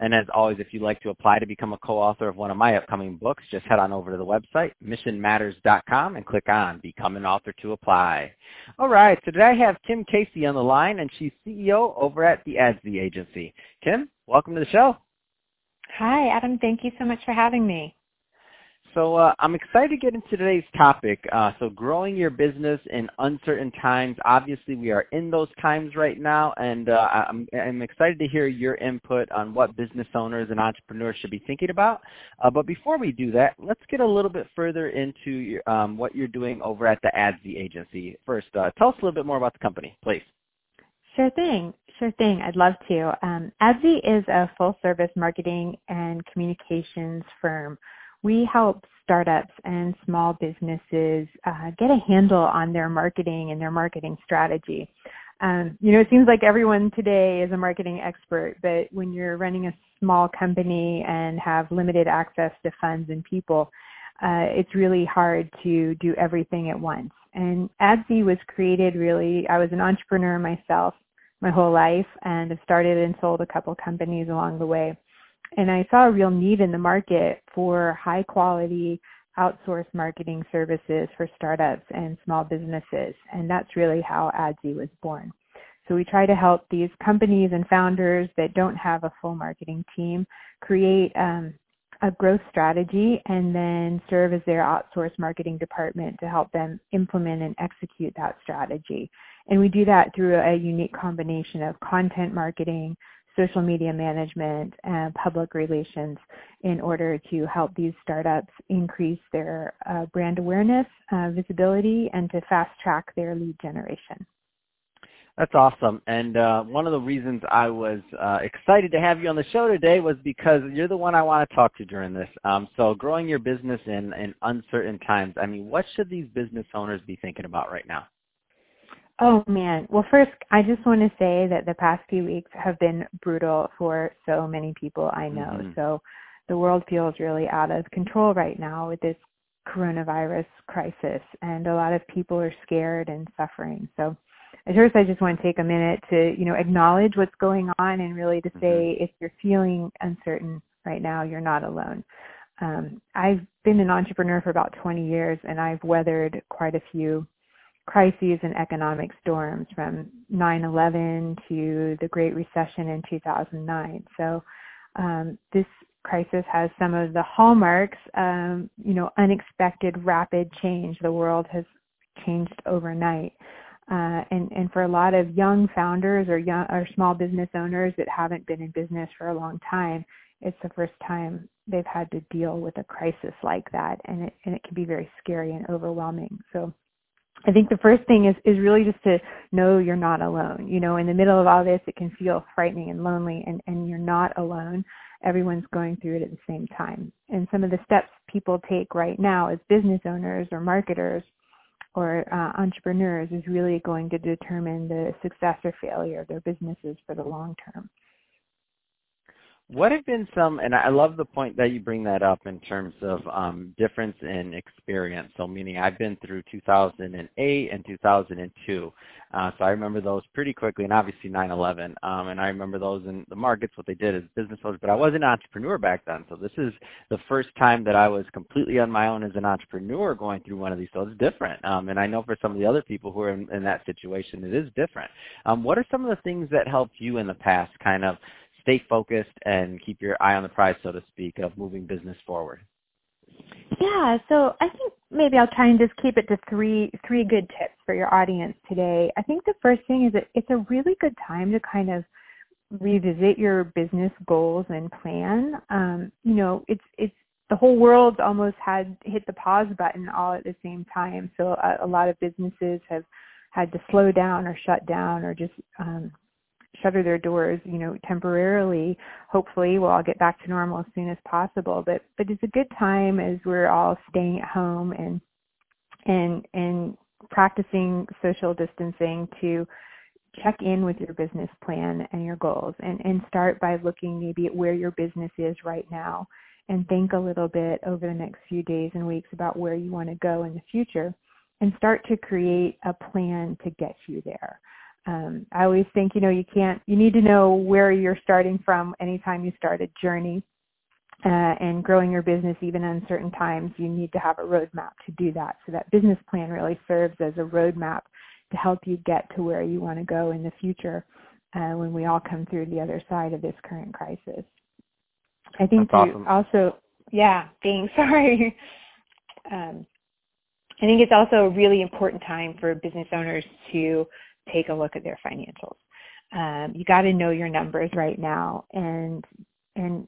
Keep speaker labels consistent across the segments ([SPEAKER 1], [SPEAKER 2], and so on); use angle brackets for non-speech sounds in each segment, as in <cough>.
[SPEAKER 1] And as always, if you'd like to apply to become a co-author of one of my upcoming books, just head on over to the website, missionmatters.com, and click on Become an Author to apply. All right, so today I have Kim Cayce on the line, and she's CEO over at the ADSI Agency. Kim, welcome to the show.
[SPEAKER 2] Hi, Adam. Thank you so much for having me.
[SPEAKER 1] So uh, I'm excited to get into today's topic. Uh, so growing your business in uncertain times. Obviously, we are in those times right now, and uh, I'm, I'm, excited to hear your input on what business owners and entrepreneurs should be thinking about. Uh, but before we do that, let's get a little bit further into your, um, what you're doing over at the ADSI agency. First, uh, tell us a little bit more about the company, please.
[SPEAKER 2] Sure thing. Sure thing. I'd love to. Um, is a full-service marketing and communications firm we help startups and small businesses uh, get a handle on their marketing and their marketing strategy. Um, you know, it seems like everyone today is a marketing expert, but when you're running a small company and have limited access to funds and people, uh, it's really hard to do everything at once. And ADSI was created really, I was an entrepreneur myself my whole life and have started and sold a couple companies along the way and I saw a real need in the market for high quality outsourced marketing services for startups and small businesses. And that's really how Adzi was born. So we try to help these companies and founders that don't have a full marketing team create um, a growth strategy and then serve as their outsourced marketing department to help them implement and execute that strategy. And we do that through a unique combination of content marketing, social media management and public relations in order to help these startups increase their uh, brand awareness, uh, visibility, and to fast track their lead generation.
[SPEAKER 1] That's awesome. And uh, one of the reasons I was uh, excited to have you on the show today was because you're the one I want to talk to during this. Um, so growing your business in, in uncertain times, I mean, what should these business owners be thinking about right now?
[SPEAKER 2] Oh man. Well, first, I just want to say that the past few weeks have been brutal for so many people I know. Mm-hmm. So the world feels really out of control right now with this coronavirus crisis and a lot of people are scared and suffering. So first I just want to take a minute to, you know, acknowledge what's going on and really to say mm-hmm. if you're feeling uncertain right now, you're not alone. Um, I've been an entrepreneur for about 20 years and I've weathered quite a few crises and economic storms from 9-11 to the Great Recession in 2009. So um, this crisis has some of the hallmarks, um, you know, unexpected rapid change. The world has changed overnight. Uh, and, and for a lot of young founders or young or small business owners that haven't been in business for a long time, it's the first time they've had to deal with a crisis like that, and it and it can be very scary and overwhelming. So I think the first thing is, is really just to know you're not alone. You know, in the middle of all this, it can feel frightening and lonely, and, and you're not alone. Everyone's going through it at the same time. And some of the steps people take right now as business owners or marketers or uh, entrepreneurs is really going to determine the success or failure of their businesses for the long term.
[SPEAKER 1] What have been some, and I love the point that you bring that up in terms of um, difference in experience. So meaning I've been through 2008 and 2002. Uh, so I remember those pretty quickly and obviously 9-11. Um, and I remember those in the markets, what they did as business owners, but I was an entrepreneur back then. So this is the first time that I was completely on my own as an entrepreneur going through one of these. So it's different. Um, and I know for some of the other people who are in, in that situation, it is different. Um, what are some of the things that helped you in the past kind of stay focused and keep your eye on the prize, so to speak, of moving business forward?
[SPEAKER 2] Yeah, so I think maybe I'll try and just keep it to three three good tips for your audience today. I think the first thing is that it's a really good time to kind of revisit your business goals and plan. Um, you know, it's it's the whole world almost had hit the pause button all at the same time. So a, a lot of businesses have had to slow down or shut down or just um, shutter their doors, you know, temporarily. Hopefully, we'll all get back to normal as soon as possible. But but it's a good time as we're all staying at home and and and practicing social distancing to check in with your business plan and your goals and, and start by looking maybe at where your business is right now and think a little bit over the next few days and weeks about where you want to go in the future and start to create a plan to get you there. Um, I always think, you know, you can't, you need to know where you're starting from anytime you start a journey. Uh, and growing your business even in uncertain times, you need to have a roadmap to do that. So that business plan really serves as a roadmap to help you get to where you want to go in the future uh, when we all come through the other side of this current crisis. I think
[SPEAKER 1] That's awesome.
[SPEAKER 2] also, yeah, being <laughs> sorry. Um, I think it's also a really important time for business owners to take a look at their financials. Um, you got to know your numbers right now, and and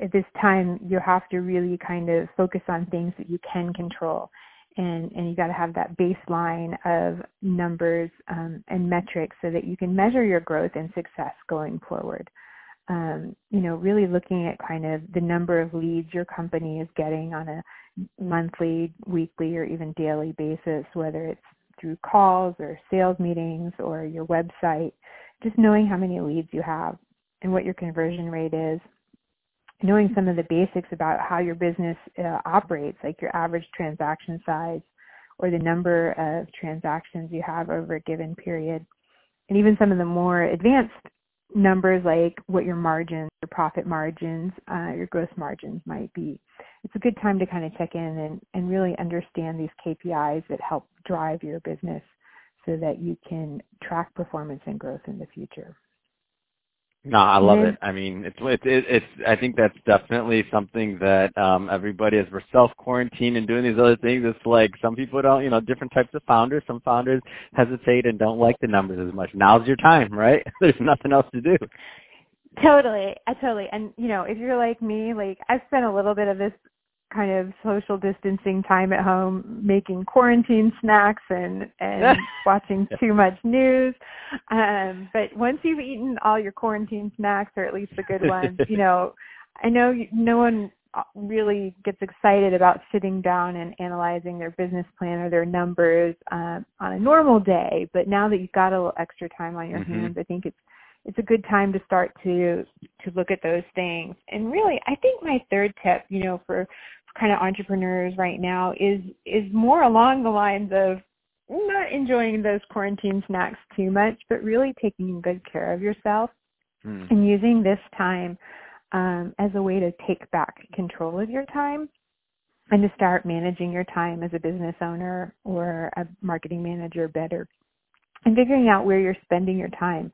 [SPEAKER 2] at this time you have to really kind of focus on things that you can control and and you got to have that baseline of numbers um, and metrics so that you can measure your growth and success going forward. Um, you know, really looking at kind of the number of leads your company is getting on a monthly, weekly, or even daily basis, whether it's through calls or sales meetings or your website. Just knowing how many leads you have and what your conversion rate is, knowing some of the basics about how your business uh, operates, like your average transaction size or the number of transactions you have over a given period, and even some of the more advanced numbers like what your margins, your profit margins, uh, your gross margins might be. It's a good time to kind of check in and, and really understand these KPIs that help drive your business so that you can track performance and growth in the future.
[SPEAKER 1] No, I love it. I mean, it's it's it's. I think that's definitely something that um everybody, as we're self quarantine and doing these other things, it's like some people don't, you know, different types of founders. Some founders hesitate and don't like the numbers as much. Now's your time, right? <laughs> There's nothing else to do.
[SPEAKER 2] Totally, I totally. And you know, if you're like me, like I've spent a little bit of this kind of social distancing time at home making quarantine snacks and and <laughs> watching too much news um but once you've eaten all your quarantine snacks or at least the good <laughs> ones you know i know no one really gets excited about sitting down and analyzing their business plan or their numbers um, on a normal day but now that you've got a little extra time on your mm-hmm. hands i think it's it's a good time to start to to look at those things. And really, I think my third tip, you know, for kind of entrepreneurs right now is is more along the lines of not enjoying those quarantine snacks too much, but really taking good care of yourself mm. and using this time um, as a way to take back control of your time and to start managing your time as a business owner or a marketing manager better and figuring out where you're spending your time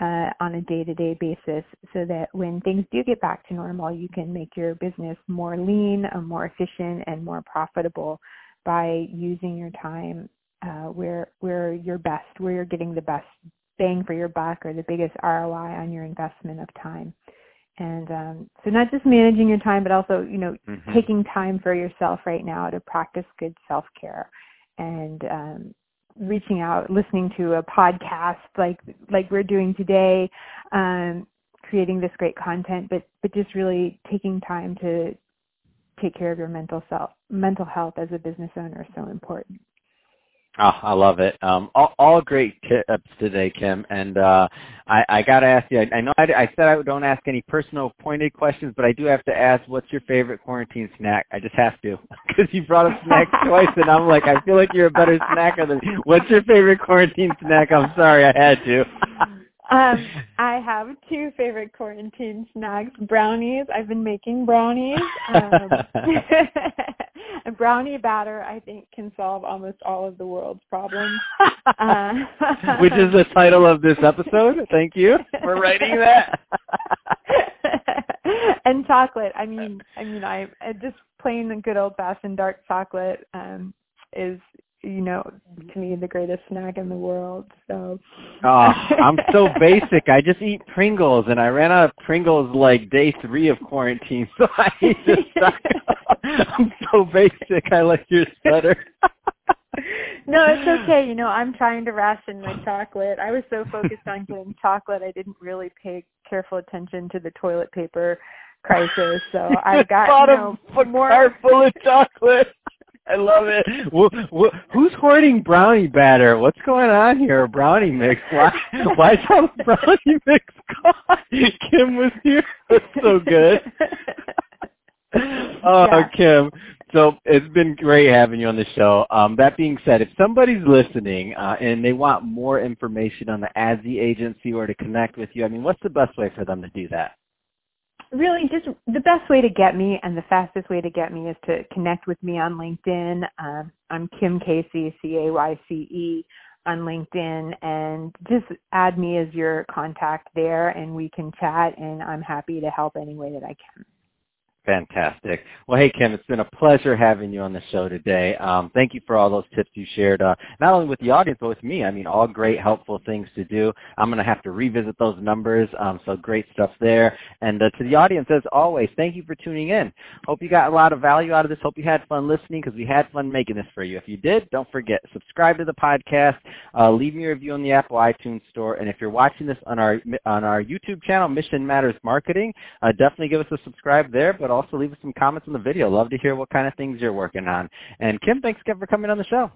[SPEAKER 2] uh, on a day-to-day basis so that when things do get back to normal, you can make your business more lean, more efficient, and more profitable by using your time uh, where where you're best, where you're getting the best bang for your buck or the biggest ROI on your investment of time. And um, so not just managing your time, but also, you know, mm-hmm. taking time for yourself right now to practice good self-care and um, reaching out, listening to a podcast like like we're doing today, um, creating this great content, but but just really taking time to take care of your mental self, mental health as a business owner is so important.
[SPEAKER 1] Oh, I love it. Um, all, all great tips today, Kim. And uh, I, I got to ask you. I, I know I, I said I don't ask any personal pointed questions, but I do have to ask, what's your favorite quarantine snack? I just have to <laughs> because you brought up snacks twice, and I'm like, I feel like you're a better snacker than. Me. What's your favorite quarantine snack? I'm sorry, I had to.
[SPEAKER 2] um, I have two favorite quarantine snacks: brownies. I've been making brownies. Um, <laughs> brownie batter, I think, can solve almost all of the world's problems. <laughs>
[SPEAKER 1] Uh, Which is the title of this episode. Thank you for writing that. <laughs>
[SPEAKER 2] and chocolate. I mean, I mean, I just plain good old fashioned dark chocolate um, is you know, to me the greatest snack in the world. So
[SPEAKER 1] Oh, I'm so basic. I just eat Pringles and I ran out of Pringles like day three of quarantine, <laughs> so I eat this <laughs> I'm so basic. I like your stutter. <laughs>
[SPEAKER 2] no, it's okay. You know, I'm trying to ration my chocolate. I was so focused on getting chocolate I didn't really pay careful attention to the toilet paper crisis. So <laughs> I got you know,
[SPEAKER 1] a more full of chocolate. I love it. Well, well, who's hoarding brownie batter? What's going on here? Brownie mix. Why? Why is all the brownie mix gone? Kim was here. That's so good. Oh, yeah. Kim. So it's been great having you on the show. Um, that being said, if somebody's listening uh, and they want more information on the ADSI agency or to connect with you, I mean, what's the best way for them to do that?
[SPEAKER 2] really just the best way to get me and the fastest way to get me is to connect with me on LinkedIn. Um, I'm Kim Cayce, C-A-Y-C-E on LinkedIn and just add me as your contact there and we can chat and I'm happy to help any way that I can.
[SPEAKER 1] Fantastic. Well, hey, Kim, it's been a pleasure having you on the show today. Um, thank you for all those tips you shared, uh, not only with the audience, but with me. I mean, all great, helpful things to do. I'm going to have to revisit those numbers, um, so great stuff there. And uh, to the audience, as always, thank you for tuning in. Hope you got a lot of value out of this. Hope you had fun listening because we had fun making this for you. If you did, don't forget, subscribe to the podcast, uh, leave me a review on the Apple iTunes Store, and if you're watching this on our, on our YouTube channel, Mission Matters Marketing, uh, definitely give us a subscribe there, but also leave us some comments in the video. Love to hear what kind of things you're working on. And Kim, thanks again for coming on the show.